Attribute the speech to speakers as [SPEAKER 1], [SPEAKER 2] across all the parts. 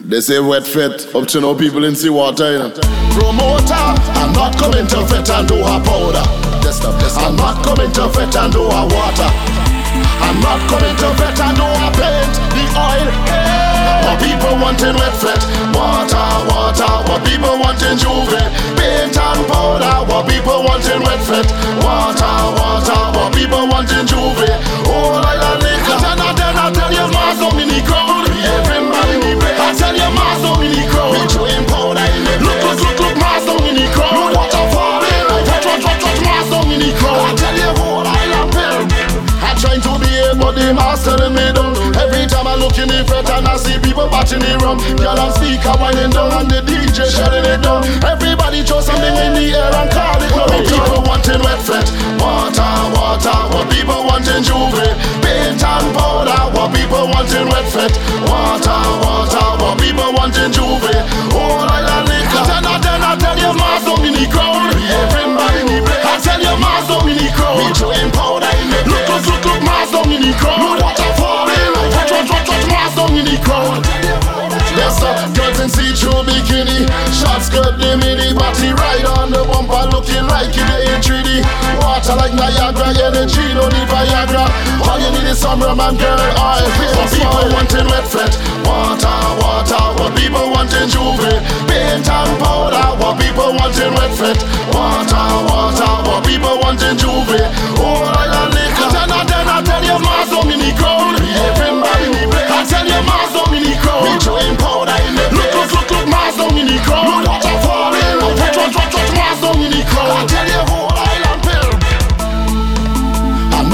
[SPEAKER 1] They say wet fete, up to no people in sea water, you know.
[SPEAKER 2] Promoter, I'm not coming to fit and do a powder.
[SPEAKER 1] Just stop, just stop.
[SPEAKER 2] I'm not coming to fit and do a water. I'm not coming to fit and do a paint, the oil. What people wanting wet fete, water, water. What people wanting J'ouvert, paint and powder. What people wanting wet fete, water, water. What people wanting J'ouvert, and I see people batching the rum. Girl and speaker winding down and the DJ shutting it down. Everybody throw something in the air Yes, sir. Girls in see-through bikini, short skirt, the mini body right on the bumper, looking like in 3D. Water like Niagara, energy, no need Viagra. All you need is some rum and girl oil. What people wanting wet fret, water, water. What people wanting J'ouvert, paint and powder. What people wanting wet fret, water, water. What people wanting J'ouvert, oh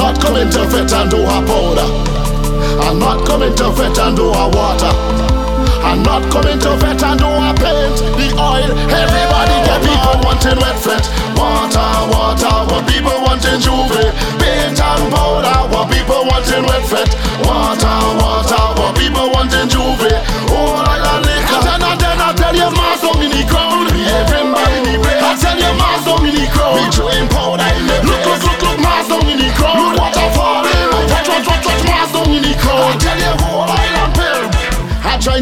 [SPEAKER 2] not coming to fit and do a powder. I'm not coming to fit and do a water. I'm not coming to vet and do a paint the oil. Everybody get people wanting wet fret,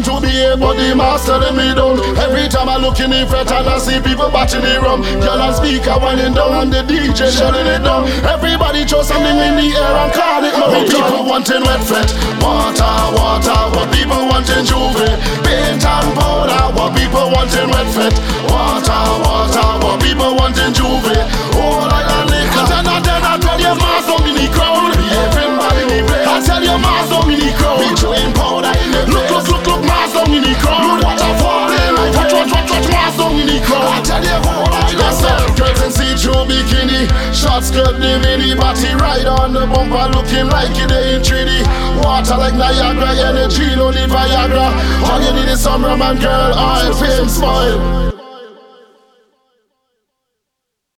[SPEAKER 2] trying to be a body master in me down. Every time I look in the front and I see people batching the rum. Girl and speaker winding down and the DJ shutting it down. Everybody throw something in the air and call it. What people wanting wet fret, water, water. What people wanting J'ouvert, paint and powder. What people wanting wet fret, water, water. What people wanting J'ouvert, oh like a liquor. I, tell you, mass so many crowd. Everybody need bread. I tell you, mass so many crowd. The body right on the bumper, looking like it in 3D. Water like Niagara, energy, no need Viagra. All you need is some rum and girl oil, fame spoil.